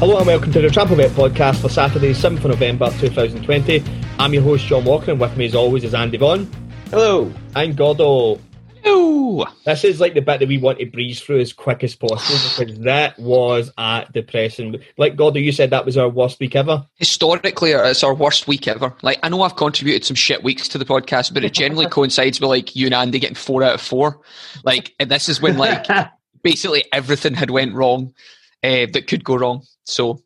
Hello and welcome to the Trample Bet podcast for Saturday, 7th of November 2020. I'm your host, John Walker, and with me as always is Andy Vaughan. Hello. I'm Gordo. Hello. This is like the bit that we want to breeze through as quick as possible because that was a depressing. Like Gordo, you said that was our worst week ever. Historically, uh, it's our worst week ever. Like I know I've contributed some shit weeks to the podcast, but it generally coincides with like you and Andy getting four out of four. Like, and this is when like basically everything had went wrong uh, that could go wrong. So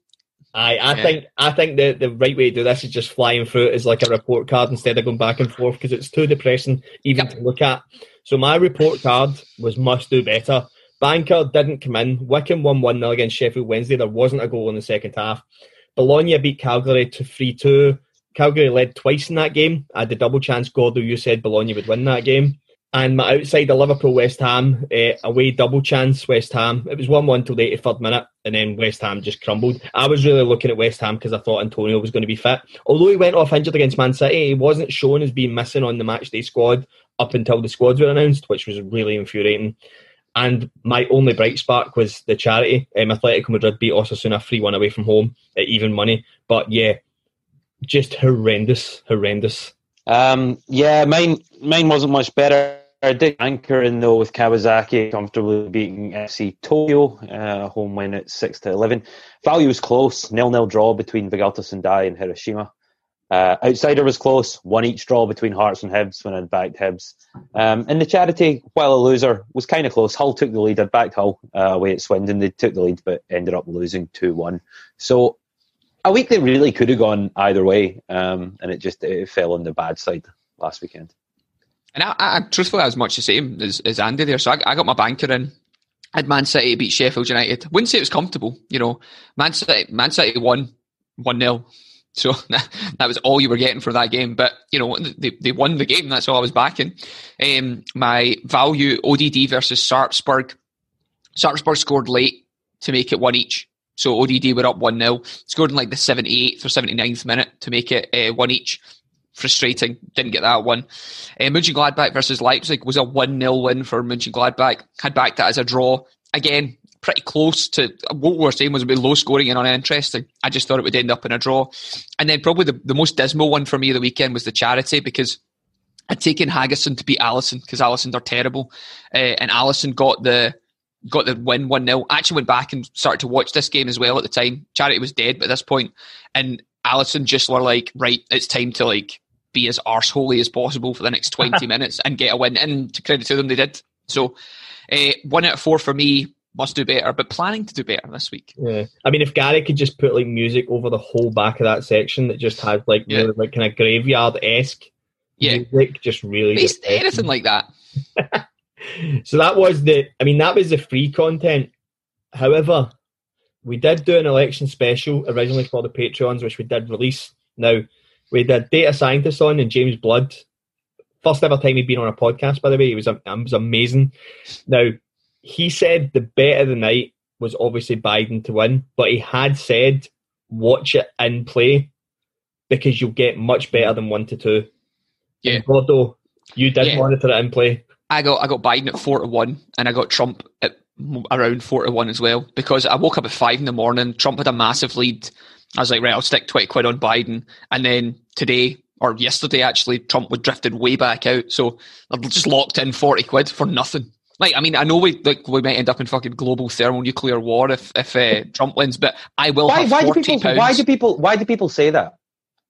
I, I Yeah. think I think the, the right way to do this is just flying through it as like a report card instead of going back and forth because it's too depressing even Yep. to look at. So my report card was must do better. Banker didn't come in. Wycombe won 1 0 against Sheffield Wednesday. There wasn't a goal in the second half. Bologna beat Cagliari to 3 2. Cagliari led twice in that game. I had the double chance. Gordo, you said Bologna would win that game. And my outside the Liverpool West Ham uh, away double chance West Ham. It was one one till the 83rd minute, and then West Ham just crumbled. I was really looking at West Ham because I thought Antonio was going to be fit. Although he went off injured against Man City, he wasn't shown as being missing on the matchday squad up until the squads were announced, which was really infuriating. And my only bright spark was the charity. Um, Atletico Madrid beat Osasuna 3 1 away from home at even money. But yeah, just horrendous, horrendous. Um, yeah, mine mine wasn't much better. I did anchor in though with Kawasaki comfortably beating FC Tokyo, uh, home win at six to eleven. Value was close, nil nil draw between Vegalta Sendai and Hiroshima. Uh, outsider was close, one each draw between Hearts and Hibs when I'd backed Hibs. Um, and the charity, while a loser, was kind of close. Hull took the lead. I'd backed Hull uh, away at Swindon. They took the lead, but ended up losing two one. So a week that really could have gone either way, um, and it just it fell on the bad side last weekend. And I, I truthfully, I was much the same as, as Andy there. So I, I got my banker in. I had Man City beat Sheffield United. Wouldn't say it was comfortable, you know. Man City, Man City won 1 0. So that, that was all you were getting for that game. But, you know, they, they won the game. That's all I was backing. Um, my value, ODD versus Sarpsborg. Sarpsborg scored late to make it one each. So ODD were up 1 0. Scored in like the 78th or 79th minute to make it uh, one each frustrating. Didn't get that one. Uh, Mönchengladbach versus Leipzig was a 1 0 win for Mönchengladbach. Had backed that as a draw. Again, pretty close to what we were saying was a bit low scoring and uninteresting. I just thought it would end up in a draw. And then probably the, the most dismal one for me the weekend was the charity because I'd taken Haggison to beat Allison because Allison are terrible. Uh, and Allison got the got the win 1 0. Actually went back and started to watch this game as well at the time. Charity was dead by this point, And Allison just were like, right, it's time to like be as arseholey as possible for the next 20 minutes and get a win. And to credit to them, they did. So uh, one out of four for me, must do better, but planning to do better this week. Yeah, I mean, if Gary could just put like music over the whole back of that section that just had like Yeah. really, like kind of graveyard esque Yeah. music, just really. Depressing. anything like that. so that was the. I mean, that was the free content. However, we did do an election special originally for the Patreons, which we did release. Now we did data scientist on and James Blood. First ever time he'd been on a podcast, by the way. It was, it was amazing. Now he said the bet of the night was obviously Biden to win, but he had said watch it in play because you'll get much better than one to two. Yeah. And Gordo, you did Yeah. monitor it in play. I got I got Biden at four to one, and I got Trump at around four to one as well. Because I woke up at five in the morning. Trump had a massive lead. I was like, right, I'll stick twenty quid on Biden, and then today or yesterday actually, Trump would drifted way back out. So I've just locked in forty quid for nothing. Like, I mean, I know we like we might end up in fucking global thermonuclear war if if uh, Trump wins, but I will Why, have why do forty people? pounds. Why do people? Why do people say that?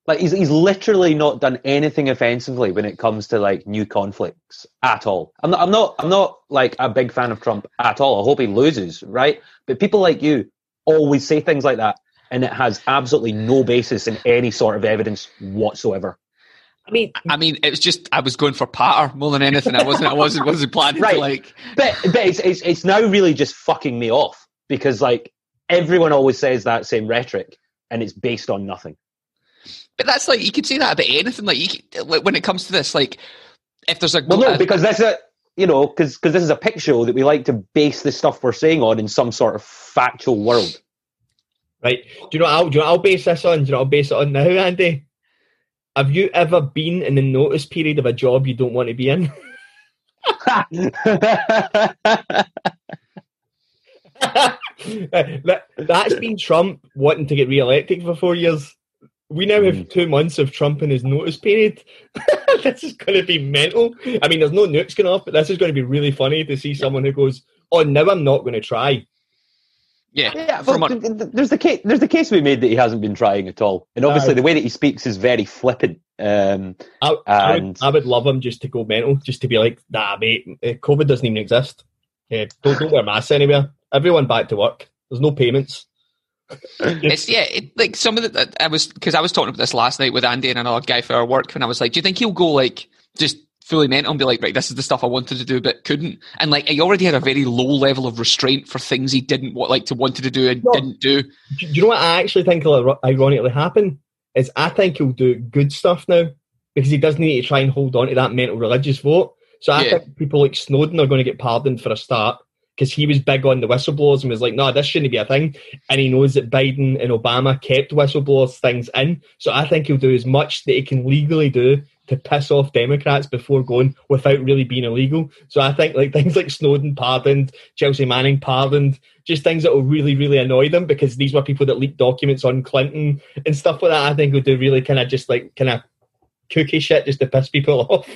Like he's he's literally not done anything offensively when it comes to like new conflicts at all. I'm not I'm not I'm not like a big fan of Trump at all. I hope he loses, right? But people like you always say things like that. And it has absolutely no basis in any sort of evidence whatsoever. I mean, I mean, it was just I was going for patter more than anything. I wasn't. I wasn't. Wasn't planning Right. to like. But but it's, it's it's now really just fucking me off because like everyone always says that same rhetoric, and it's based on nothing. But that's like you could say that about anything. Like, you could, like when it comes to this, like if there's a Well, no, a- because that's a you know because this is a pick show that we like to base the stuff we're saying on in some sort of factual world. Right? Do you know? What I'll, do you know? I'll base this on. Do you know? What I'll base it on now, Andy. Have you ever been in the notice period of a job you don't want to be in? that, that's been Trump wanting to get re-elected for four years. We now have mm. two months of Trump in his notice period. this is going to be mental. I mean, there's no nukes going off, but this is going to be really funny to see someone who goes, "Oh, now I'm not going to try." Yeah, Yeah, from well, a- th- th- there's the case. There's the case we made that he hasn't been trying at all, and obviously Aye. the way that he speaks is very flippant. Um, I, I, would, And- I would love him just to go mental, just to be like, "Nah, mate, eh, COVID doesn't even exist. Yeah, don't don't wear masks anywhere. Everyone back to work. There's no payments." it's yeah, it, like some of the I was because I was talking about this last night with Andy and another guy for our work, and I was like, do you think he'll go like just fully mental and be like, right, this is the stuff I wanted to do but couldn't, and like he already had a very low level of restraint for things he didn't want, like to wanted to do and No. didn't do. Do, you know what I actually think will ironically happen? Is I think he'll do good stuff now because he doesn't need to try and hold on to that mental religious vote. So I Yeah. think people like Snowden are going to get pardoned for a start because he was big on the whistleblowers and was like, no, this shouldn't be a thing. And he knows that Biden and Obama kept whistleblowers things in. So I think he'll do as much that he can legally do to piss off Democrats before going without really being illegal. So I think like things like Snowden pardoned, Chelsea Manning pardoned, just things that will really, really annoy them because these were people that leaked documents on Clinton and stuff like that. I think will do really kind of just like kind of cookie shit just to piss people off.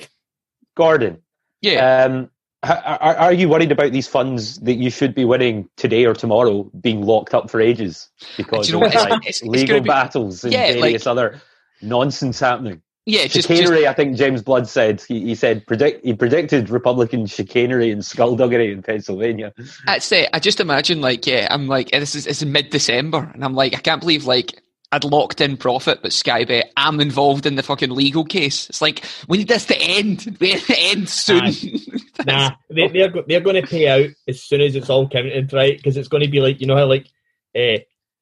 Gordon, Yeah, um, are, are you worried about these funds that you should be winning today or tomorrow being locked up for ages because you know of what? It's- like, it's- it's legal gonna be- battles and Yeah, various like- other nonsense happening? Yeah, just, just chicanery, I think James Blood said he, he said predict he predicted Republican chicanery and skullduggery in Pennsylvania. That's it. I just imagine like yeah, I'm like this is it's mid December and I'm like I can't believe like I'd locked in profit, but Skybet I'm involved in the fucking legal case. It's like we need this to end. We need to end soon. Nah, they, they're go- they're going to pay out as soon as it's all counted, right? Because it's going to be like you know how like uh,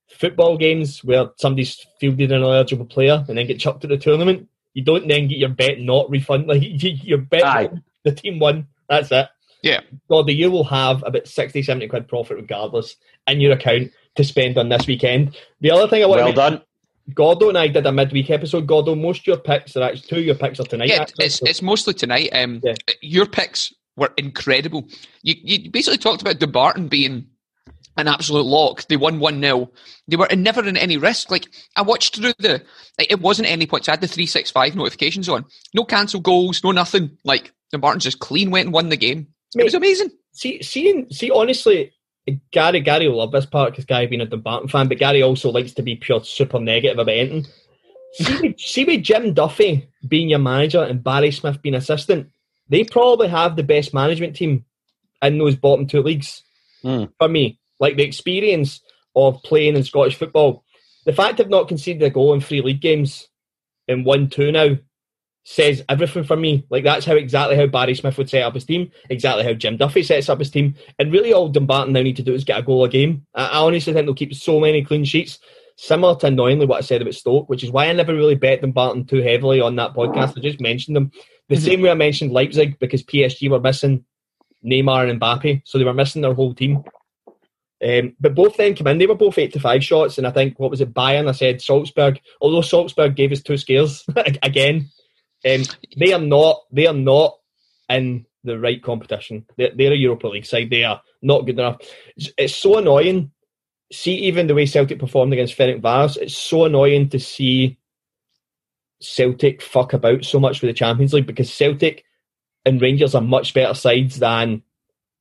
football games where somebody's fielded an eligible player and then get chucked to the tournament. You don't then get your bet not refunded. Like you- your bet, Aye. the team won. That's it. Yeah. God, the you will have about 60, 70 quid profit regardless in your account to spend on this weekend. The other thing I want to. Well to done. Gordo and I did a midweek episode. Gordo, most of your picks are actually two of your picks are tonight. yeah, actually. it's it's mostly tonight. Um, Yeah. your picks were incredible. You you basically talked about Dumbarton being an absolute lock. They won one 0 They were never in any risk. Like I watched through the, like, it wasn't any points. I had the three six five notifications on. No cancel goals. No nothing. Like Dumbarton just clean went and won the game. It was amazing. see, seeing, see, honestly, Gary, Gary will love this part because Gary being a Dumbarton fan, but Gary also likes to be pure super negative about anything. See, with, see, with Jim Duffy being your manager and Barry Smith being assistant, they probably have the best management team in those bottom two leagues. Hmm. For me, like the experience of playing in Scottish football, the fact they've not conceded a goal in three league games in one two now says everything for me. Like that's how exactly how Barry Smith would set up his team, exactly how Jim Duffy sets up his team, and really all Dumbarton now need to do is get a goal a game. I, I honestly think they'll keep so many clean sheets. Similar to annoyingly what I said about Stoke, which is why I never really bet Dumbarton too heavily on that podcast. I just mentioned them the Mhm. same way I mentioned Leipzig because PSG were missing Neymar and Mbappe, so they were missing their whole team. Um, but both then came in. They were both eight to five shots, and I think what was it? Bayern. I said Salzburg. Although Salzburg gave us two scares again, um, they are not. They are not in the right competition. They're, they're a Europa League side. They are not good enough. It's, it's so annoying. See, even the way Celtic performed against Ferencváros, it's so annoying to see Celtic fuck about so much with the Champions League because Celtic and Rangers are much better sides than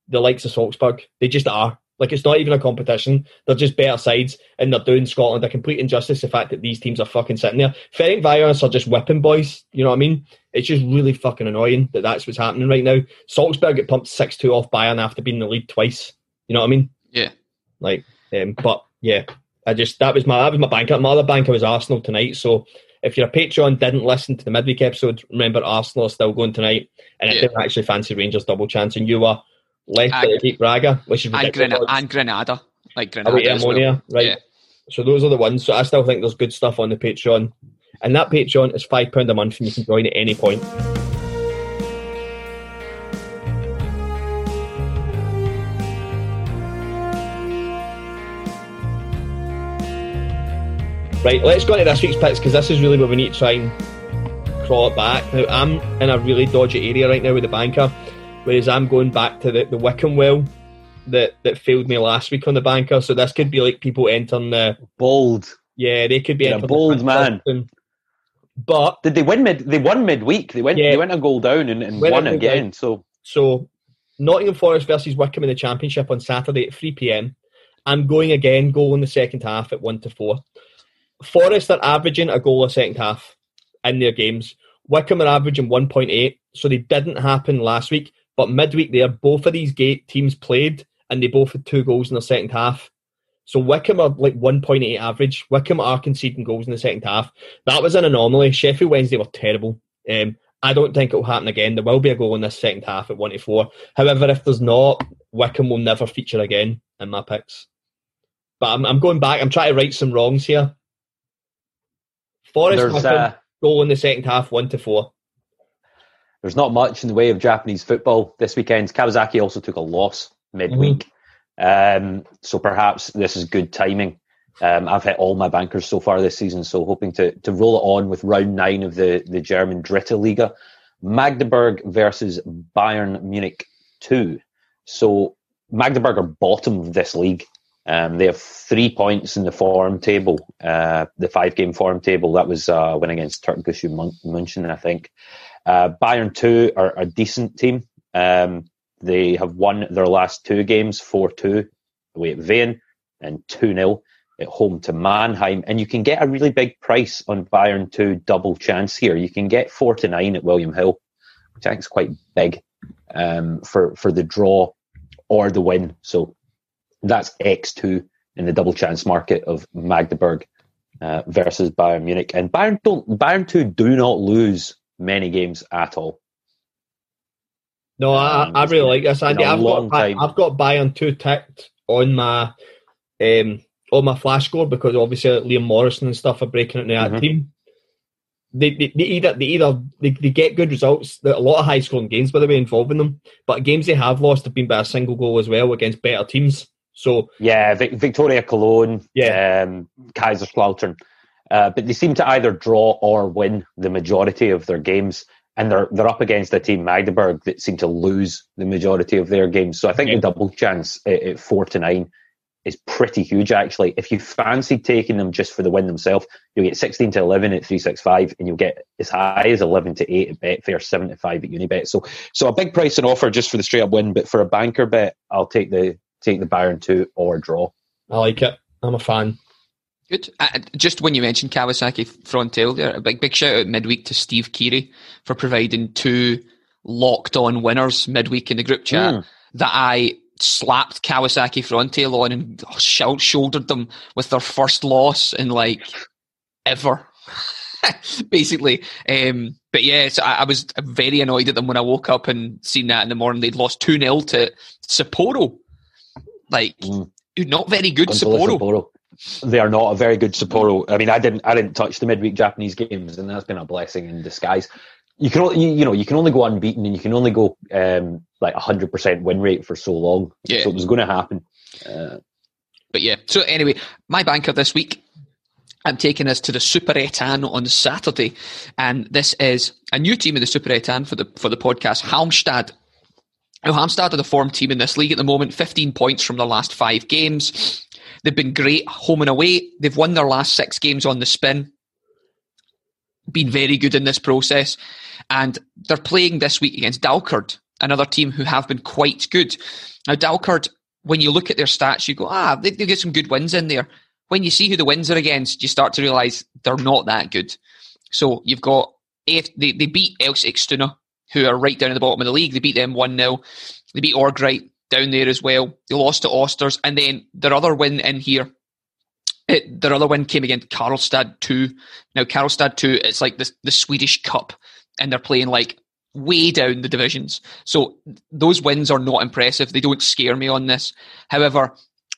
the likes of Salzburg. They just are. Like it's not even a competition. They're just better sides, and they're doing Scotland a complete injustice. The fact that these teams are fucking sitting there. Ferencváros are just whipping boys. You know what I mean? It's just really fucking annoying that that's what's happening right now. Salzburg get pumped six two off Bayern after being in the lead twice. You know what I mean? Yeah. Like, um, but yeah, I just that was my that was my banker. My other banker was Arsenal tonight. So if you're a Patreon, didn't listen to the midweek episode, remember Arsenal are still going tonight, and Yeah. I didn't actually fancy Rangers double chance, and you were left And- beat Braga, which is And. Grenada, and Granada. Like Granada. Away as well. Right? Yeah. So those are the ones. So I still think there's good stuff on the Patreon, and that Patreon is five pound a month, and you can join at any point. Right, let's go into this week's picks because this is really where we need to try and crawl it back. Now, I'm in a really dodgy area right now with the banker, whereas I'm going back to the, the Wycombe well that, that failed me last week on the banker. So this could be like people entering the Bold. yeah, they could be a bold man. But Did they win mid? They won midweek. They went. Yeah. They went a goal down and, and won again. down. So So, Nottingham Forest versus Wycombe in the Championship on Saturday at 3 pm. I'm going again, goal in the second half at 1 to 4. Forest are averaging a goal a second half in their games. Wycombe are averaging 1.8, so they didn't happen last week. But midweek there, both of these gate teams played and they both had two goals in the second half. So Wycombe are like 1.8 average. Wycombe are conceding goals in the second half. That was an anomaly. Sheffield Wednesday were terrible. Um, I don't think it will happen again. There will be a goal in this second half at 1 to 4. However, if there's not, Wycombe will never feature again in my picks. But I'm, I'm going back. I'm trying to right some wrongs here. Forest Wycombe, uh, goal in the second half, 1 to 4. There's not much in the way of Japanese football this weekend. Kawasaki also took a loss midweek, um, so perhaps this is good timing. Um, I've hit all my bankers so far this season, so hoping to to roll it on with round nine of the the German Dritte Liga, Magdeburg versus Bayern Munich two. So Magdeburg are bottom of this league. Um, they have three points in the form table, uh, the five game form table. That was uh, win against Turkgücü Mun- München, I think. Uh, Bayern 2 are a decent team. Um, they have won their last two games 4 2 away at Wien and 2 0 at home to Mannheim. And you can get a really big price on Bayern 2 double chance here. You can get 4 to 9 at William Hill, which I think is quite big um, for, for the draw or the win. So that's X2 in the double chance market of Magdeburg uh, versus Bayern Munich. And Bayern don't Bayern 2 do not lose many games at all. No, I, Um, I it's really like this, Andy. I've got, time. I've got Bayern 2 ticked on my um, on my flash score because obviously Liam Morrison and stuff are breaking into that Mhm. team. They, they, they either they either they, they get good results. There a lot of high scoring games by the way involving them, but games they have lost have been by a single goal as well against better teams. So Yeah, Vic- Victoria Cologne, Yeah. um, Kaiserslautern. Uh, but they seem to either draw or win the majority of their games. And they're they're up against a team Magdeburg that seem to lose the majority of their games. So I think Yeah. the double chance at, at four to nine is pretty huge actually. If you fancy taking them just for the win themselves, you'll get sixteen to eleven at three six five, and you'll get as high as eleven to eight at Betfair, seven to five at Unibet. So so a big price and offer just for the straight up win, but for a banker bet, I'll take the take the Bayern two or draw. I like it. I'm a fan. Good. Uh, just when you mentioned Kawasaki Frontale there, a big big shout out midweek to Steve Keary for providing two locked on winners midweek in the group chat Mm. that I slapped Kawasaki Frontale on and shou- shouldered them with their first loss in like ever. Basically, um, but yeah, so I, I was very annoyed at them when I woke up and seen that in the morning. They'd lost 2 0 to Sapporo. Like, Mm. not very good Sapporo. Sapporo. They are not a very good Sapporo. I mean, I didn't, I didn't touch the midweek Japanese games, and that's been a blessing in disguise. You can, only, you, you know, you can only go unbeaten, and you can only go um, like hundred percent win rate for so long. Yeah. So it was going to happen. Uh, But yeah, so anyway, my banker this week, I'm taking us to the Superettan on Saturday, and this is a new team in the Superettan for the for the podcast, Halmstad. Now, Halmstad are the form team in this league at the moment, 15 points from their last five games. They've been great home and away. They've won their last six games on the spin. Been very good in this process. And they're playing this week against Dalkurd, another team who have been quite good. Now, Dalkurd, when you look at their stats, you go, ah, they, they get some good wins in there. When you see who the wins are against, you start to realise they're not that good. So you've got, they, they beat Eskilstuna, who are right down at the bottom of the league. They beat them 1 0. They beat Örgryte down there as well. They lost to Osters. And then their other win in here It, their other win came against Karlstad 2. Now, Karlstad 2, it's like the, the Swedish Cup, and they're playing like way down the divisions. So those wins are not impressive. They don't scare me on this. However,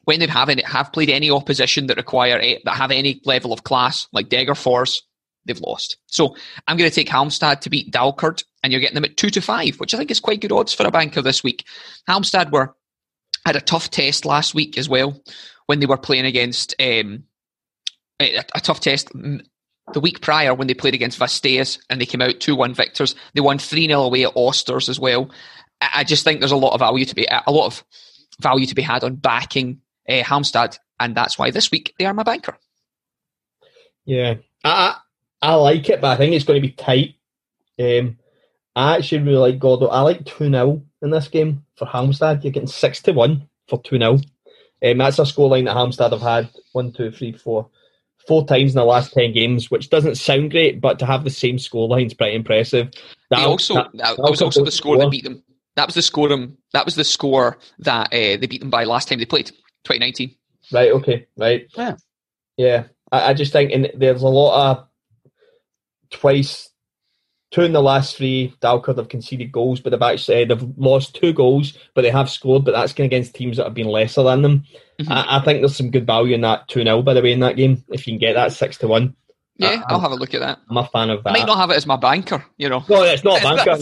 when they have have played any opposition that require eh, that have any level of class, like Degerfors, they've lost. So I'm going to take Halmstad to beat Dalkurd, and you're getting them at two to five, which I think is quite good odds for a banker this week. Halmstad were had a tough test last week as well when they were playing against um, a, a, tough test the week prior when they played against Västerås and they came out 2 1 victors. They won 3 0 away at Osters as well. I just think there's a lot of value to be a lot of value to be had on backing uh, Halmstad, and that's why this week they are my banker. Yeah, I like it, but I think it's going to be tight. Um, I actually really like Gordo. I like 2 0 in this game for Halmstad. You're getting 6 to 1 for 2 0. Um, that's a scoreline that Halmstad have had one, two, three, four, four times in the last 10 games, which doesn't sound great, but to have the same scoreline is pretty impressive. That, also, that, that, that was also the score that beat them. That was the score. Um, that was the score that uh, they beat them by last time they played, 2019. Right. Okay. Right. Yeah. Yeah. I, I just think and there's a lot of twice, two in the last three. Dalkurd have conceded goals, but they've actually they've lost two goals, but they have scored. But that's going against teams that have been lesser than them. Mm-hmm. I, I, think there's some good value in that two 0 by the way in that game. If you can get that six to one. Yeah, I, will have a look at that. I'm a fan of that. I might not have it as my banker, you know. No, it's not a banker.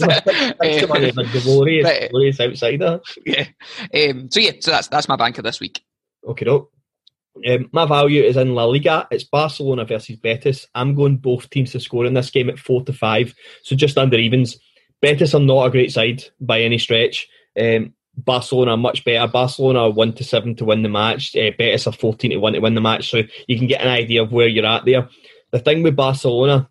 it's a glorious, glorious outsider. Yeah. Um, so yeah, so that's that's my banker this week. Okay, doke. Um, my value is in La Liga. It's Barcelona versus Betis. I'm going both teams to score in this game at four to five, so just under evens. Betis are not a great side by any stretch. Um, Barcelona are much better. Barcelona are one to seven to win the match. Uh, Betis are fourteen to one to win the match. So you can get an idea of where you're at there. The thing with Barcelona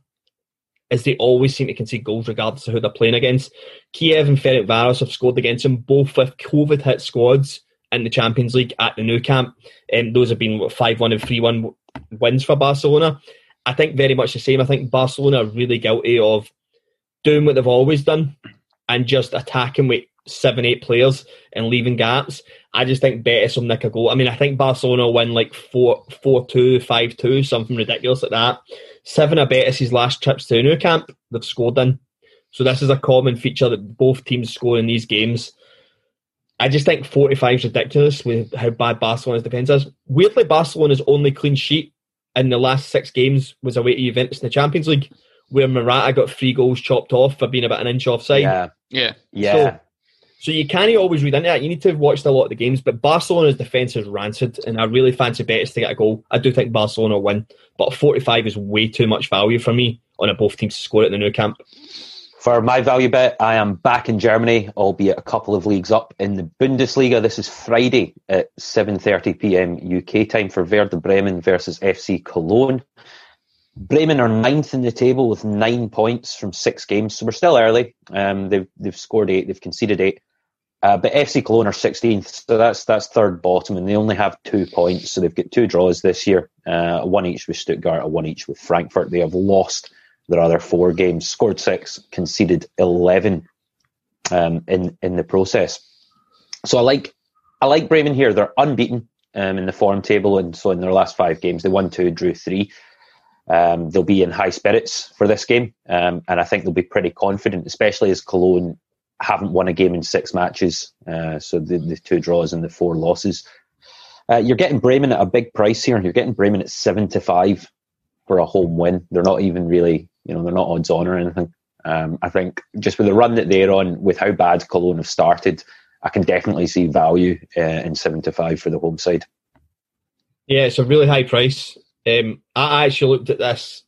is they always seem to concede goals regardless of who they're playing against. Kiev and Ferencváros have scored against them, both with COVID hit squads in the Champions League at the Nou Camp. Um, those have been 5 1 and 3 1 wins for Barcelona. I think very much the same. I think Barcelona are really guilty of doing what they've always done and just attacking with seven, eight players and leaving gaps. I just think Betis will nick a goal. I mean, I think Barcelona will win like 4 4 2, 5 2, something ridiculous like that. Seven of Betis' last trips to the Nou Camp, they've scored in. So this is a common feature that both teams score in these games. I just think 45 is ridiculous with how bad Barcelona's defence is. Weirdly, Barcelona's only clean sheet in the last six games was away to Juventus in the Champions League, where Morata got three goals chopped off for being about an inch offside. Yeah, yeah, yeah. So, so you can't always read into that. You need to have watched a lot of the games, but Barcelona's defence is rancid, and I really fancy Betis to get a goal. I do think Barcelona will win, but 45 is way too much value for me on a both teams to score at the Nou Camp. For my value bet, I am back in Germany, albeit a couple of leagues up in the Bundesliga. This is Friday at 7:30 p.m. UK time for Werder Bremen versus FC Cologne. Bremen are ninth in the table with nine points from six games, so we're still early. Um, they've they've scored eight, they've conceded eight, uh, but FC Cologne are 16th, so that's that's third bottom, and they only have two points, so they've got two draws this year, uh, one each with Stuttgart, one each with Frankfurt. They have lost their other four games, scored six, conceded eleven um, in in the process. So I like I like Bremen here. They're unbeaten um, in the form table, and so in their last five games, they won two, drew three. Um, they'll be in high spirits for this game, um, and I think they'll be pretty confident, especially as Cologne haven't won a game in six matches. Uh, so the, the two draws and the four losses. Uh, you're getting Bremen at a big price here. And you're getting Bremen at seven to five for a home win. They're not even really you know, they're not odds on or anything. Um, I think just with the run that they're on, with how bad Cologne have started, I can definitely see value uh, in seven to five for the home side. Yeah, it's a really high price. Um, I actually looked at this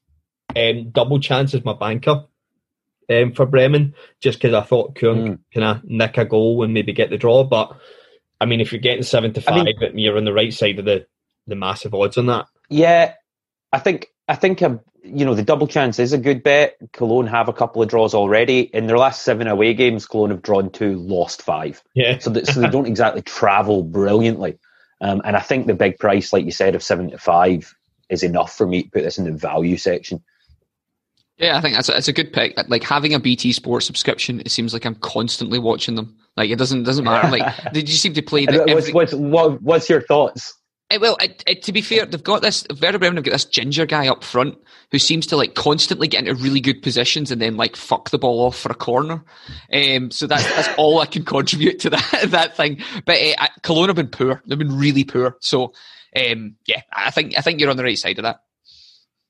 um, double chance as my banker um, for Bremen, just because I thought Kuhn mm. kind of nick a goal and maybe get the draw. But I mean, if you're getting seven to five, I mean, you're on the right side of the the massive odds on that. Yeah, I think I think a you know, the double chance is a good bet. Cologne have a couple of draws already. In their last seven away games, Cologne have drawn two, lost five. Yeah. so, that, so they don't exactly travel brilliantly. Um, and I think the big price, like you said, of seven to five is enough for me to put this in the value section. Yeah, I think that's a, that's a good pick. Like having a BT Sport subscription, it seems like I'm constantly watching them. Like it doesn't doesn't matter. Like did you seem to play? The, every... what's, what's, what, what's your thoughts? Eh, well, it, it, to be fair, they've got this. Werder Bremen have got this ginger guy up front who seems to like constantly get into really good positions and then like fuck the ball off for a corner. Um, so that's that's all I can contribute to that that thing. But uh, Cologne have been poor. They've been really poor. So um, yeah, I think I think you're on the right side of that.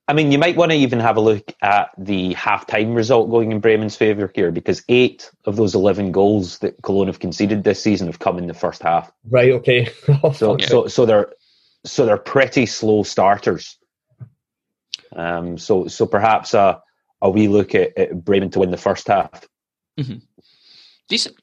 I mean, you might want to even have a look at the half-time result going in Bremen's favour here, because eight of those eleven goals that Cologne have conceded this season have come in the first half. Right. Okay. so, yeah. so, so they're so they're pretty slow starters. Um, so so perhaps a a wee look at, at Bremen to win the first half. Mm-hmm. Decent.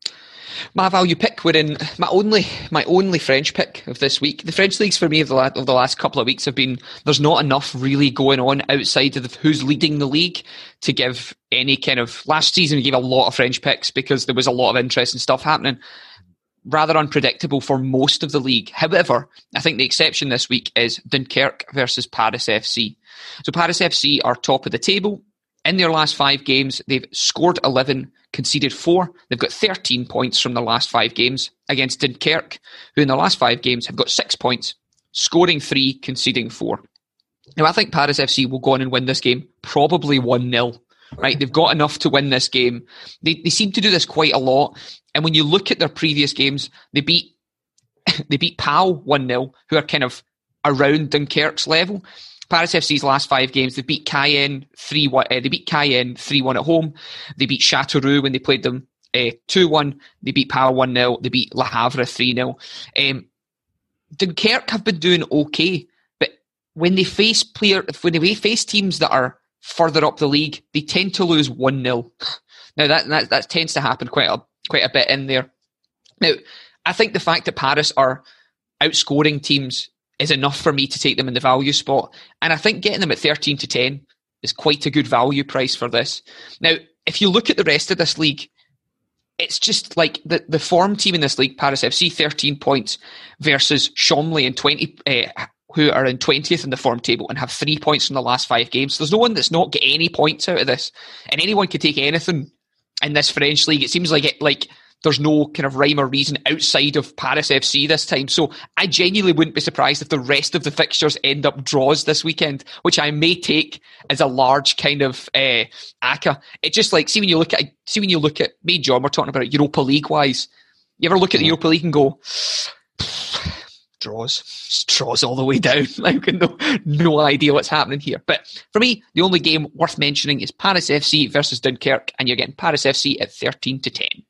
My value pick we're in my only my only French pick of this week. The French leagues for me of the, of the last couple of weeks have been there's not enough really going on outside of the, who's leading the league to give any kind of last season we gave a lot of French picks because there was a lot of interesting stuff happening rather unpredictable for most of the league. However, I think the exception this week is Dunkirk versus Paris FC. So Paris FC are top of the table. In their last five games, they've scored 11, conceded four. They've got 13 points from the last five games against Dunkirk, who in the last five games have got six points, scoring three, conceding four. Now, I think Paris FC will go on and win this game, probably 1 0 right? They've got enough to win this game. They, they seem to do this quite a lot. And when you look at their previous games, they beat they beat Pau 1 0, who are kind of around Dunkirk's level. Paris FC's last five games, they beat Cayenne 3 1. Uh, they beat Cayenne 3 1 at home. They beat Chateauroux when they played them uh, 2 uh, 1. They beat Pau 1 0. They beat Le Havre 3 0. Um, Dunkirk have been doing okay, but when they face player, when they face teams that are further up the league, they tend to lose 1 0. Now, that, that, that tends to happen quite a, quite a bit in there. Now, I think the fact that Paris are outscoring teams is enough for me to take them in the value spot. And I think getting them at 13 to 10 is quite a good value price for this. Now, if you look at the rest of this league, it's just like the, the form team in this league, Paris FC, 13 points versus Chambly in 20, uh, who are in 20th in the form table and have three points from the last five games. There's no one that's not get any points out of this. And anyone could take anything in this French league. It seems like it, like there's no kind of rhyme or reason outside of Paris FC this time. So I genuinely wouldn't be surprised if the rest of the fixtures end up draws this weekend, which I may take as a large kind of uh, ACCA. It just like see when you look at see when you look at me, John, we're talking about Europa League wise. You ever look at the Europa League and go, draws, just draws all the way down. Like no, no idea what's happening here. But for me, the only game worth mentioning is Paris FC versus Dunkirk, and you're getting Paris FC at thirteen to ten.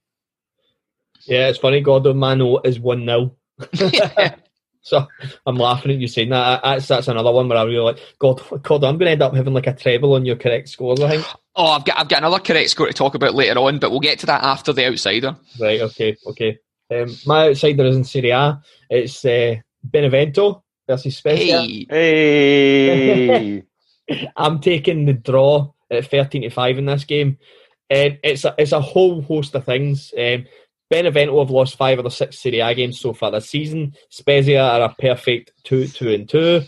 Yeah, it's funny. Gordon Mano is one 0 So I'm laughing at you saying that. That's that's another one where I really like. God, God, I'm going to end up having like a treble on your correct scores. I think. Oh, I've got I've got another correct score to talk about later on, but we'll get to that after the outsider. Right. Okay. Okay. Um, my outsider is in Serie A. It's uh, Benevento versus Spezia. Hey. hey. I'm taking the draw at 13 to 5 in this game. Um, it's a, it's a whole host of things. Um, Benevento have lost five of their six Serie A games so far this season. Spezia are a perfect two, two and two.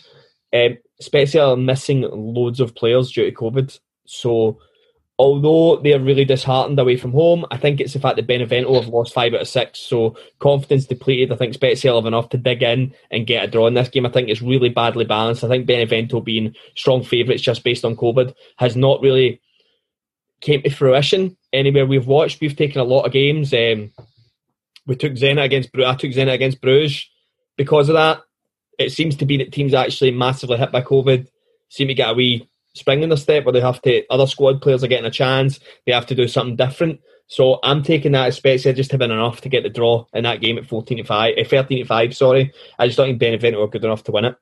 Um, Spezia are missing loads of players due to COVID. So although they're really disheartened away from home, I think it's the fact that Benevento have lost five out of six, so confidence depleted. I think Spezia have enough to dig in and get a draw in this game. I think it's really badly balanced. I think Benevento being strong favourites just based on COVID has not really came to fruition anywhere we've watched. We've taken a lot of games. Um, we took Zenit against I took Zenit against Bruges because of that. It seems to be that teams actually massively hit by COVID seem to get a wee spring in the step where they have to other squad players are getting a chance. They have to do something different. So I'm taking that especially just having enough to get the draw in that game at 14 to 5, uh, 13 to 5, sorry. I just don't think Benevento are good enough to win it.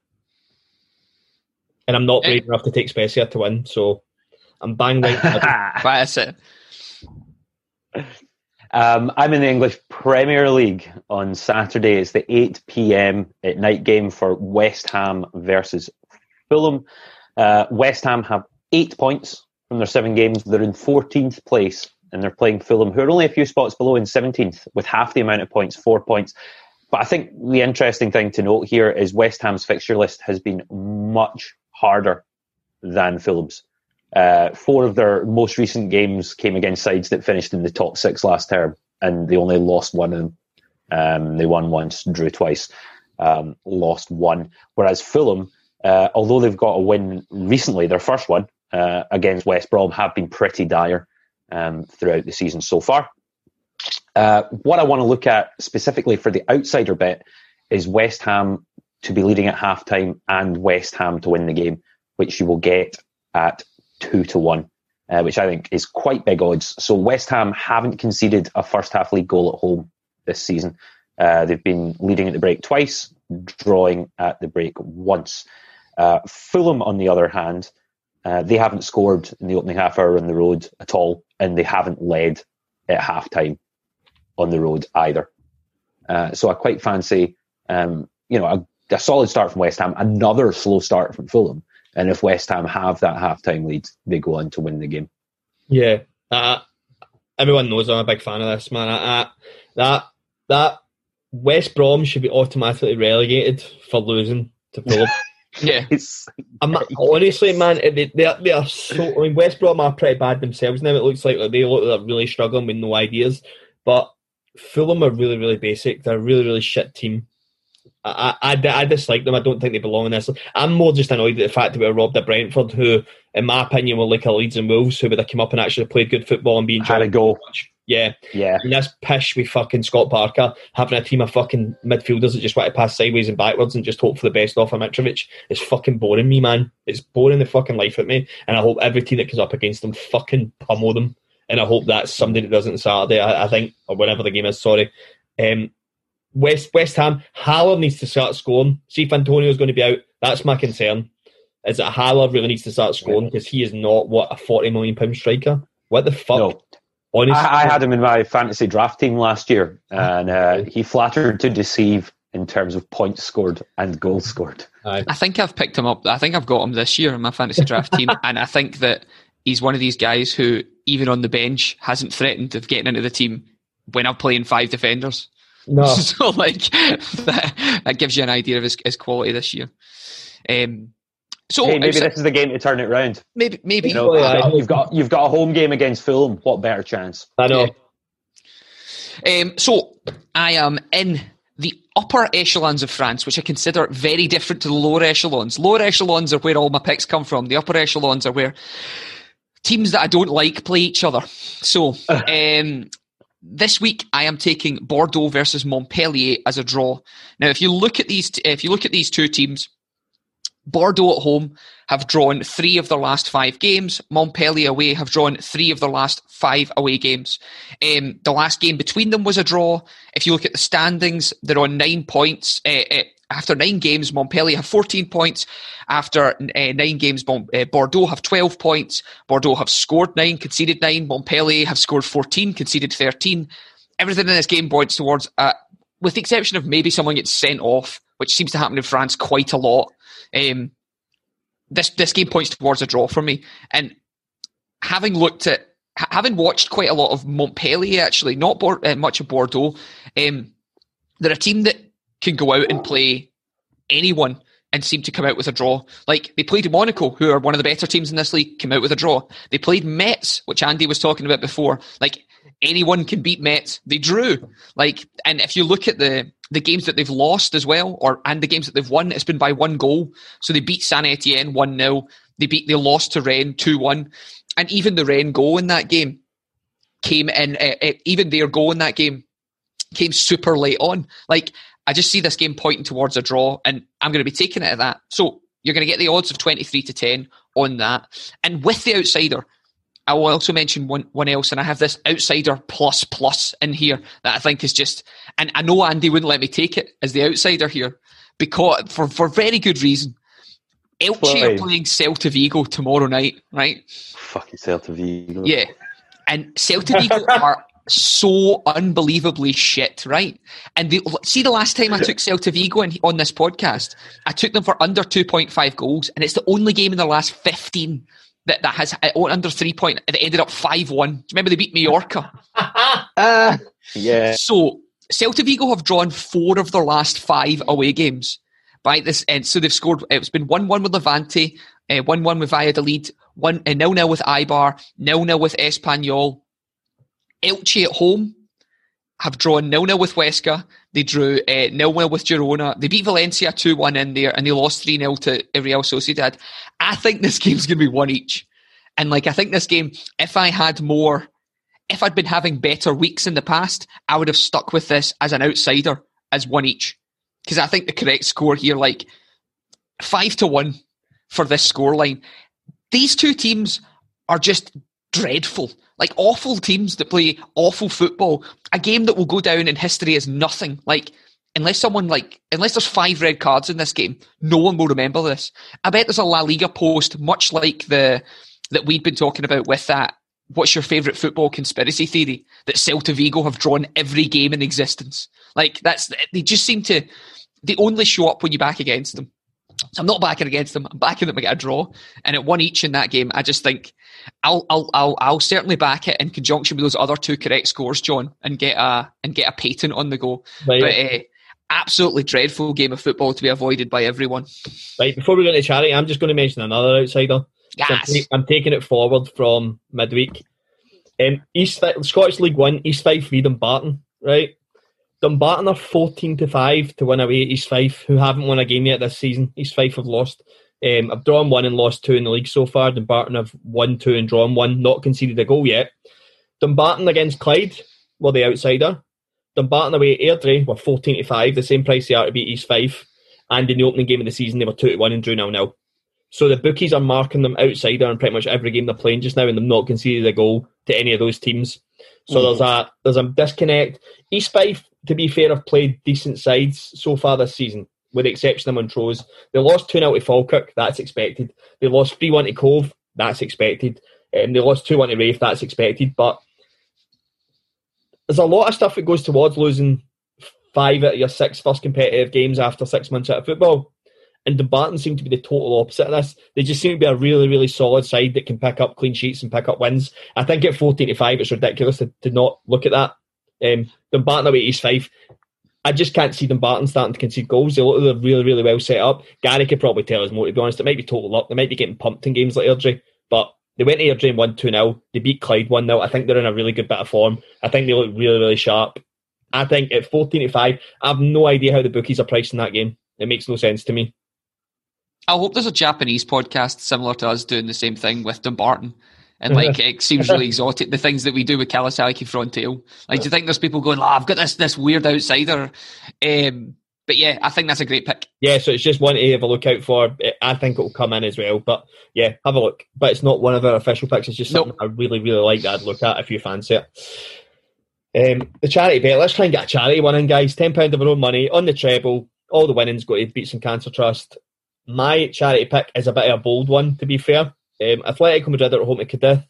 And I'm not brave enough to take Spezia to win, so I'm bang right. That's it. Um, I'm in the English Premier League on Saturday. It's the 8 p.m. at night game for West Ham versus Fulham. Uh, West Ham have eight points from their seven games. They're in 14th place and they're playing Fulham, who are only a few spots below in 17th with half the amount of points, four points. But I think the interesting thing to note here is West Ham's fixture list has been much harder than Fulham's. Uh, four of their most recent games came against sides that finished in the top six last term, and they only lost one of them. Um, they won once, drew twice. um, lost one. Whereas Fulham, uh, although they've got a win recently, their first one uh, against West Brom, have been pretty dire um, throughout the season so far. Uh, what I want to look at specifically for the outsider bet is West Ham to be leading at halftime and West Ham to win the game, which you will get at two to one, uh, which I think is quite big odds. So West Ham haven't conceded a first half league goal at home this season. Uh, they've been leading at the break twice, drawing at the break once. Uh, Fulham, on the other hand, uh, they haven't scored in the opening half hour on the road at all, and they haven't led at half time on the road either. Uh, so I quite fancy, um, you know, a, a, solid start from West Ham, another slow start from Fulham, and if West Ham have that half-time lead, they go on to win the game. Yeah, everyone knows I'm a big fan of this man. That that West Brom should be automatically relegated for losing to Fulham. yeah, I'm honestly, man, they, they, are, they are so. I mean, West Brom are pretty bad themselves now. It looks like they look like they're really struggling with no ideas, but Fulham are really, really basic. They're a really, really shit team. I, I, I, dislike them. I don't think they belong in this. I'm more just annoyed at the fact that we robbed a Brentford, who, in my opinion, were like a Leeds and Wolves, who would have come up and actually played good football and been had a go. Yeah, yeah. And this pish with fucking Scott Parker having a team of fucking midfielders that just want to pass sideways and backwards and just hope for the best off of Mitrovic is fucking boring me, man. It's boring the fucking life at me, and I hope every team that comes up against them fucking pummel them and I hope that's somebody that doesn't Saturday. I, I, think, or whenever the game is. Sorry. Um, West West Ham, Haller needs to start scoring. See if Antonio's going to be out. That's my concern. Is that Haller really needs to start scoring because he is not what a forty million pound striker. What the fuck? No. Honestly, I, I, had him in my fantasy draft team last year, and uh, he flattered to deceive in terms of points scored and goals scored. I think I've picked him up. I think I've got him this year in my fantasy draft team, and I think that he's one of these guys who, even on the bench, hasn't threatened of getting into the team when I'm playing five defenders. No. so, like, that, that gives you an idea of his, his quality this year. Um, so hey, maybe this is the game to turn it round. Maybe, maybe you know, you've got you've got a home game against Fulham. What better chance? I know. Yeah. Um, so I am in the upper echelons of France, which I consider very different to the lower echelons. Lower echelons are where all my picks come from. The upper echelons are where teams that I don't like play each other. So um, this week I am taking Bordeaux versus Montpellier as a draw. Now, if you look at these, if you look at these two teams, Bordeaux at home have drawn three of their last five games. Montpellier away have drawn three of their last five away games. Um, the last game between them was a draw. If you look at the standings, they're on nine points. Uh, uh, after nine games, Montpellier have 14 points. After uh, nine games, uh, Bordeaux have 12 points. Bordeaux have scored nine, conceded nine. Montpellier have scored 14, conceded 13. Everything in this game points towards, uh, with the exception of maybe someone gets sent off, which seems to happen in France quite a lot. Um, this this game points towards a draw for me. And having looked at, having watched quite a lot of Montpellier, actually, not uh, much of Bordeaux, um, they're a team that can go out and play anyone and seem to come out with a draw. Like they played Monaco, who are one of the better teams in this league, came out with a draw. They played Metz, which Andy was talking about before. Like anyone can beat Metz. They drew. Like, and if you look at the the games that they've lost as well, or and the games that they've won, it's been by one goal. So they beat San Etienne one 0 They beat they lost to Rennes two one, and even the Rennes goal in that game came in. Uh, uh, even their goal in that game came super late on. Like I just see this game pointing towards a draw, and I'm going to be taking it at that. So you're going to get the odds of 23 to 10 on that. And with the outsider, I will also mention one, one else, and I have this outsider plus plus in here that I think is just, and I know Andy wouldn't let me take it as the outsider here because for, for very good reason. Elche are playing Celta Vigo tomorrow night, right? Fucking Celta Vigo. Yeah. And Celta Vigo are so unbelievably shit, right? And the, see, the last time I took Celta Vigo in, on this podcast, I took them for under 2.5 goals, and it's the only game in the last 15 that, that has uh, under three point. It ended up 5 1. Do you remember they beat Mallorca? uh, yeah. So, Celta Vigo have drawn four of their last five away games. By this, and so they've scored. It's been one-one with Levante, uh, one-one with Valladolid, one uh, nil-nil with Eibar, nil-nil with Espanyol, Elche at home, have drawn nil nil with Huesca. They drew uh, nil nil with Girona. They beat Valencia two one in there, and they lost three 0 to Real Sociedad. I think this game's going to be one each, and like I think this game, if I had more, if I'd been having better weeks in the past, I would have stuck with this as an outsider as one each, because I think the correct score here, like five to one for this scoreline. These two teams are just dreadful, like awful teams that play awful football. A game that will go down in history as nothing. Like unless someone like unless there's five red cards in this game, no one will remember this. I bet there's a La Liga post, much like the that we'd been talking about with that. What's your favourite football conspiracy theory? That Celta Vigo have drawn every game in existence. Like that's they just seem to they only show up when you back against them. So I'm not backing against them. I'm backing them to get a draw, and at one each in that game, I just think I'll I'll I'll, I'll certainly back it in conjunction with those other two correct scores, John, and get a and get a patent on the go. Right. But uh, absolutely dreadful game of football to be avoided by everyone. Right before we go into charity, I'm just going to mention another outsider. Yes. So I'm, I'm, taking it forward from midweek. Um, East Scottish League One, East Fife v Dumbarton, right? Dumbarton are 14 to 5 to win away at East Fife, who haven't won a game yet this season. East Fife have lost. Um, I've drawn one and lost two in the league so far. Dumbarton have won two and drawn one, not conceded a goal yet. Dumbarton against Clyde were the outsider. Dumbarton away at Airdrie were 14 to 5, the same price they are to beat East Fife. And in the opening game of the season, they were 2 to 1 and drew 0 0. So the bookies are marking them outsider in pretty much every game they're playing just now, and they've not conceded a goal to any of those teams. So mm-hmm. there's a there's a disconnect. East Fife to be fair, have played decent sides so far this season, with the exception of Montrose. They lost 2 0 to Falkirk, that's expected. They lost 3 1 to Cove, that's expected. Um, they lost 2 1 to Raith, that's expected. But there's a lot of stuff that goes towards losing five out of your six first competitive games after six months out of football. And Dumbarton seem to be the total opposite of this. They just seem to be a really, really solid side that can pick up clean sheets and pick up wins. I think at 14 to 5, it's ridiculous to, to not look at that. Um, Dumbarton away East Fife. I just can't see Dumbarton starting to concede goals. They look they're really, really well set up. Gary could probably tell us more, to be honest. It might be total luck. They might be getting pumped in games like Airdrie, but they went to Airdrie and won 2 0. They beat Clyde 1 0. I think they're in a really good bit of form. I think they look really, really sharp. I think at 14 to 5, I have no idea how the bookies are pricing that game. It makes no sense to me. I hope there's a Japanese podcast similar to us doing the same thing with Dumbarton and like it seems really exotic. The things that we do with Kawasaki Frontale. Like, do you think there's people going, "Oh, I've got this this weird outsider"? Um, but yeah, I think that's a great pick. Yeah, so it's just one to have a look out for. I think it will come in as well. But yeah, have a look. But it's not one of our official picks. It's just something nope. I really, really like that I'd look at if you fancy it. Um, the charity bet. Let's try and get a charity one in, guys. Ten pound of our own money on the treble. All the winnings go to Beatson Cancer Trust. My charity pick is a bit of a bold one, to be fair. Um, Atletico Madrid are at home to Cadiz.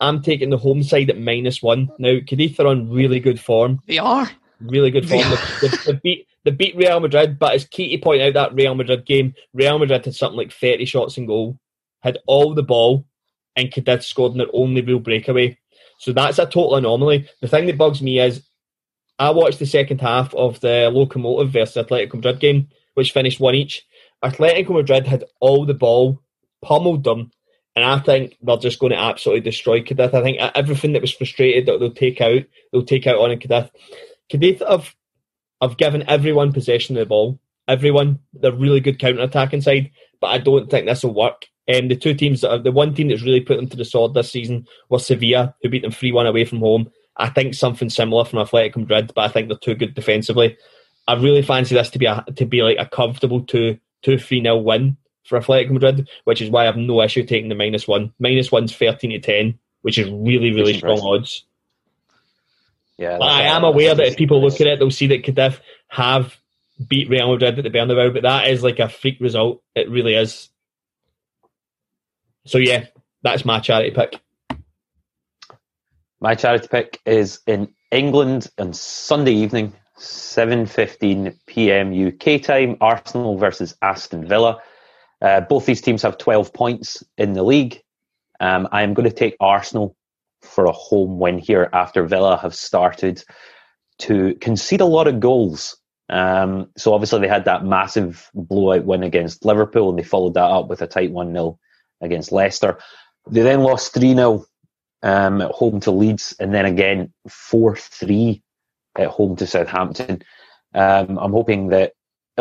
I'm taking the home side at minus one. Now, Cadiz are on really good form. They are. Really good form. They, they, they, beat, they beat Real Madrid, but as key to point out that Real Madrid game, Real Madrid had something like 30 shots in goal, had all the ball, and Cadiz scored in their only real breakaway. So that's a total anomaly. The thing that bugs me is I watched the second half of the Lokomotiv versus Atletico Madrid game, which finished one each. Atletico Madrid had all the ball, pummeled them, and I think they're just going to absolutely destroy Cadiz. I think everything that was frustrated that they'll take out, they'll take out on Cadiz. Cadiz have, have given everyone possession of the ball. Everyone, they're really good counter attacking side, but I don't think this will work. Um, the two teams that are, the one team that's really put them to the sword this season was Sevilla, who beat them 3 1 away from home. I think something similar from Athletic Madrid, but I think they're too good defensively. I really fancy this to be a, to be like a comfortable 2 2 3 0 win for Athletic Madrid, which is why I have no issue taking the minus one. Minus one's 13 to 10, which is really, really strong odds. Yeah, I am aware that if people look at it, they'll see that Cadiz have beat Real Madrid at the Bernabeu, but that is like a freak result. It really is. So yeah, that's my charity pick. My charity pick is in England on Sunday evening, 7:15 p.m. UK time. Arsenal versus Aston Villa. Uh, both these teams have 12 points in the league. Um, I am going to take Arsenal for a home win here after Villa have started to concede a lot of goals. Um, so obviously they had that massive blowout win against Liverpool and they followed that up with a tight 1-0 against Leicester. They then lost 3-0 um, at home to Leeds and then again 4-3 at home to Southampton. Um, I'm hoping that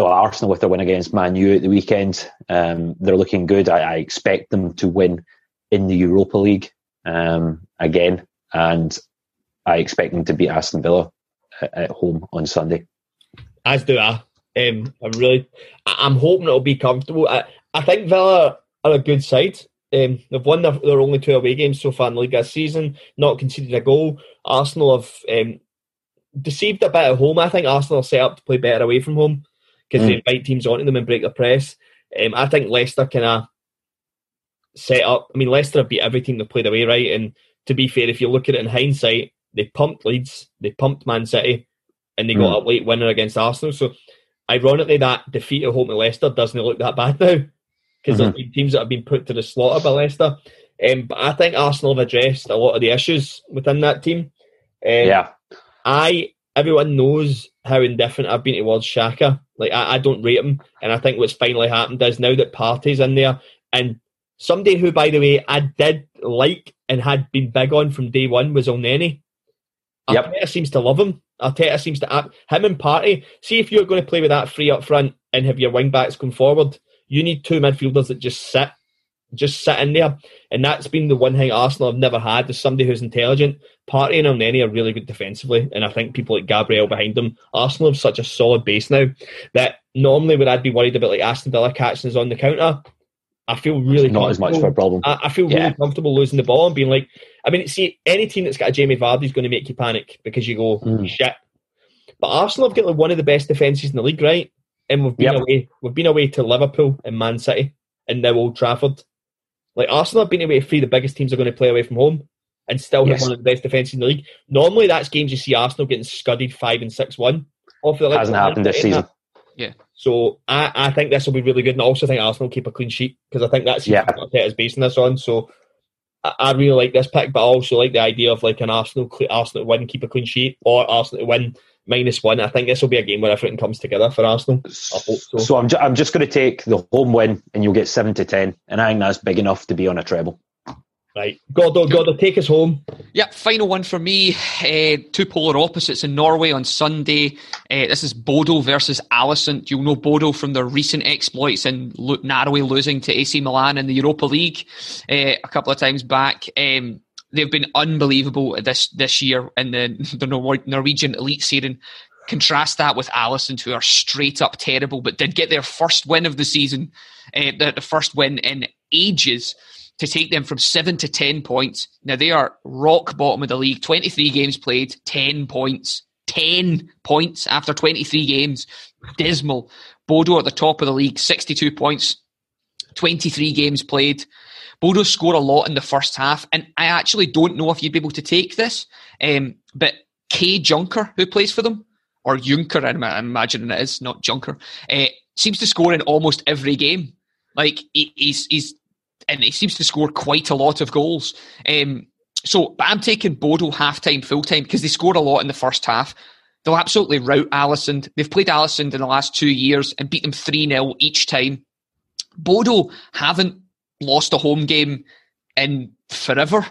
well, Arsenal with their win against Man U at the weekend, um, they're looking good. I, I, expect them to win in the Europa League um, again, and I expect them to beat Aston Villa at, at home on Sunday. As do I. Um, I'm really, I'm hoping it'll be comfortable. I, I think Villa are a good side. Um, they've won their, their, only two away games so far in the league this season, not conceded a goal. Arsenal have um, deceived a bit at home. I think Arsenal are set up to play better away from home because mm. they invite teams onto them and break the press. Um, I think Leicester kind of set up. I mean, Leicester have beat every team they played away, right? And to be fair, if you look at it in hindsight, they pumped Leeds, they pumped Man City, and they mm. got a late winner against Arsenal. So, ironically, that defeat at home at Leicester doesn't look that bad now because mm-hmm. there's been teams that have been put to the slaughter by Leicester. Um, but I think Arsenal have addressed a lot of the issues within that team. Um, yeah. I everyone knows how indifferent I've been towards Xhaka. Like I, I, don't rate him, and I think what's finally happened is now that Partey's in there, and somebody who, by the way, I did like and had been big on from day one was. Arteta yep. seems to love him. Arteta seems to him and Partey. See if you're going to play with that free up front and have your wing backs going forward. You need two midfielders that just sit just sitting there. And that's been the one thing Arsenal have never had is somebody who's intelligent. Partey and Elneny are really good defensively, and I think people like Gabriel behind them. Arsenal have such a solid base now that normally when I'd be worried about like Aston Villa catching us on the counter, I feel really not as much of a problem. I, I feel yeah. really comfortable losing the ball and being like, I mean, see, any team that's got a Jamie Vardy is going to make you panic because you go mm. shit. But Arsenal have got like one of the best defenses in the league, right? And we've been yep. away, we've been away to Liverpool and Man City and now Old Trafford. Like Arsenal have been away three the biggest teams are going to play away from home and still yes. have one of the best defences in the league. Normally, that's games you see Arsenal getting scudded five and six one. Off the hasn't happened this season. That. Yeah. So I, I think this will be really good, and I also think Arsenal keep a clean sheet because I think that's yeah. is basing this on. So I, I, really like this pick, but I also like the idea of like an Arsenal Arsenal win, keep a clean sheet, or Arsenal win minus one. I think this will be a game where everything comes together for Arsenal. I hope so. So I'm, ju- I'm just going to take the home win, and you'll get seven to ten, and I think that's big enough to be on a treble. Right, Gordo, Gordo, take us home. Yeah, final one for me. Uh, two polar opposites in Norway on Sunday. Uh, this is Bodo versus Aalesund. You'll know Bodo from their recent exploits in lo- narrowly losing to AC Milan in the Europa League uh, a couple of times back. Um, they've been unbelievable this this year in the, the Norwegian elite season. Contrast that with Aalesund, who are straight up terrible, but did get their first win of the season, uh, the, the first win in ages to take them from seven to 10 points. Now they are rock bottom of the league, 23 games played, 10 points. 10 points after 23 games. Dismal. Bodo at the top of the league, 62 points, 23 games played. Bodo score a lot in the first half, and I actually don't know if you'd be able to take this, um, but Kay Junker, who plays for them, or Junker, I'm imagining it is, not Junker, uh, seems to score in almost every game. Like he, he's he's and he seems to score quite a lot of goals. Um, so, but I'm taking Bodo half time, full time because they scored a lot in the first half. They'll absolutely rout Aalesund. They've played Aalesund in the last two years and beat them 3 0 each time. Bodo haven't lost a home game in forever.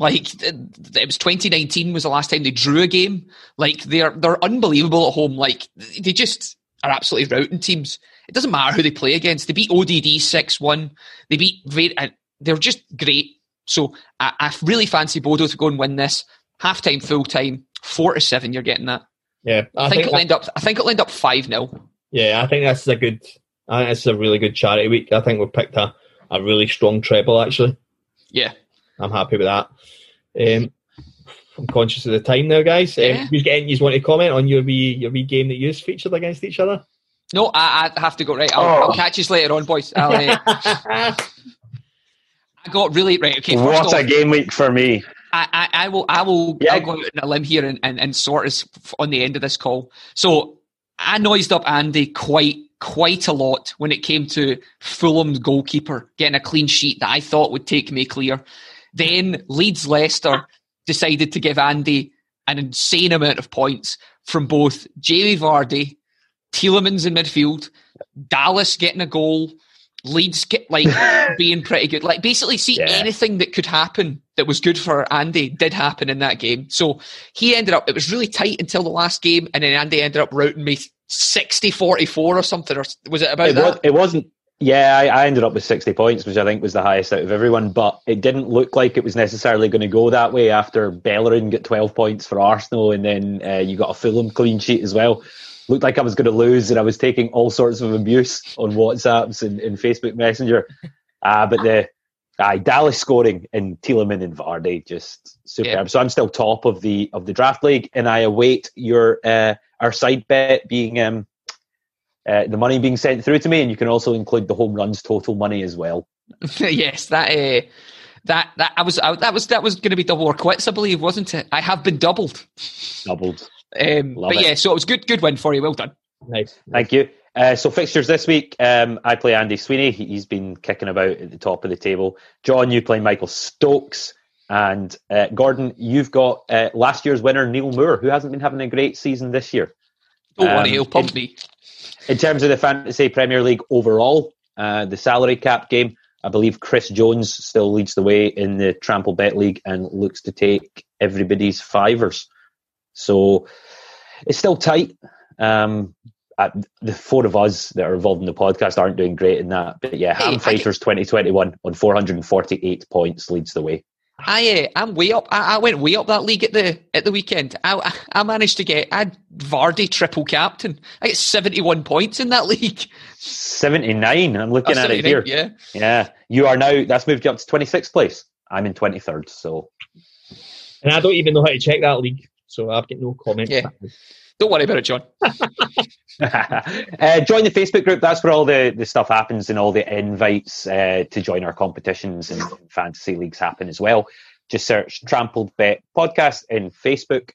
Like it was 2019 was the last time they drew a game. Like they're they're unbelievable at home. Like they just are absolutely routing teams. It doesn't matter who they play against. They beat ODD 6 1. They beat, uh, they're just great. So I, I, really fancy Bodo to go and win this. Half time, full time, 4 to 7, you're getting that. Yeah. I, I think, think it'll end up, I think it'll end up 5 0. Yeah, I think that's a good, I think it's a really good charity week. I think we've picked a, a really strong treble, actually. Yeah. I'm happy with that. Um, I'm conscious of the time now, guys. Um, yeah. Um, you getting? You want to comment on your wee your wee game that you featured against each other? No, I, I have to go. Right, I'll, oh. I'll catch you later on, boys. Uh, I got really right. Okay, what off, a game week for me. I, I, I will I will yeah. I'll go out on a limb here and, and, and sort us on the end of this call. So I noised up Andy quite quite a lot when it came to Fulham's goalkeeper getting a clean sheet that I thought would take me clear. Then Leeds Leicester decided to give Andy an insane amount of points from both Jamie Vardy Tielemans in midfield, Dallas getting a goal, Leeds get like being pretty good. Like basically, see Yeah. anything that could happen that was good for Andy did happen in that game. So he ended up. It was really tight until the last game, and then Andy ended up routing me 60-44 or something. Or was it about It, that? was, it wasn't. Yeah, I, I ended up with 60 points, which I think was the highest out of everyone, but it didn't look like it was necessarily going to go that way after Bellerin got 12 points for Arsenal and then uh, you got a Fulham clean sheet as well. Looked like I was going to lose and I was taking all sorts of abuse on WhatsApps and, and Facebook Messenger. Uh, but the aye, Dallas scoring and Tielemans and Vardy just superb. Yeah. So I'm still top of the of the draft league and I await your uh, our side bet being um, uh, the money being sent through to me, and you can also include the home runs total money as well. yes, that uh, that that I was I, that was that was going to be double or quits, I believe, wasn't it? I have been doubled. Doubled. Um, but it. yeah, so it was good good win for you. Well done. Nice. Thank you. Uh, so fixtures this week, um, I play Andy Sweeney. He- He's been kicking about at the top of the table. John, you play Michael Stokes. And uh, Gordon, you've got uh, last year's winner, Neil Moore, who hasn't been having a great season this year. Don't Um, worry, he'll pump in- me. In terms of the Fantasy Premier League overall, uh, the salary cap game, I believe Chris Jones still leads the way in the Trample Bet League and looks to take everybody's fivers. So it's still tight. Um, uh, the four of us that are involved in the podcast aren't doing great in that. But yeah, Hey, Ham Fighters 2021 on 448 points leads the way. I uh, I'm way up. I, I went way up that league at the at the weekend. I I managed to get I Vardy triple captain. I get seventy one points in that league. 79. I'm looking That's at it here. Yeah. Yeah, you are now, that's moved you up to 26th place. I'm in 23rd. So And I don't even know how to check that league, so I've got no comment. Yeah. Don't worry about it, John. uh, join the Facebook group. That's where all the, the stuff happens and all the invites uh, to join our competitions and fantasy leagues happen as well. Just search Trampled Bet Podcast in Facebook.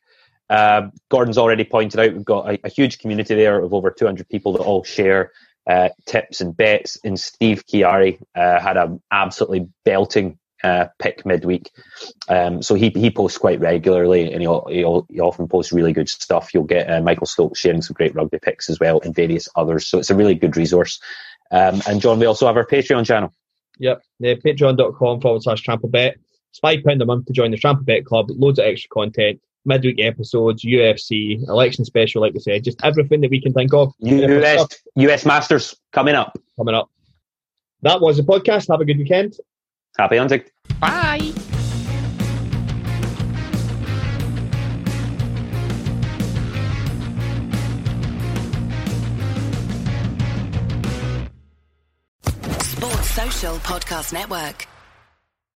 Uh, Gordon's already pointed out we've got a, a huge community there of over 200 people that all share uh, tips and bets. And Steve Chiari uh, had an absolutely belting uh, pick midweek. Um, so he he posts quite regularly, and he, he, he often posts really good stuff. You'll get uh, Michael Stokes sharing some great rugby picks as well, and various others. So it's a really good resource. Um, and John, we also have our Patreon channel. Yep. The patreon.com forward slash trample bet. It's five pound a month to join the Trample Bet Club. Loads of extra content, midweek episodes, UFC, election special, like we said, just everything that we can think of. US US Masters coming up. coming up. That was the podcast. Have a good weekend. Happy hunting. Bye. Sports Social Podcast Network.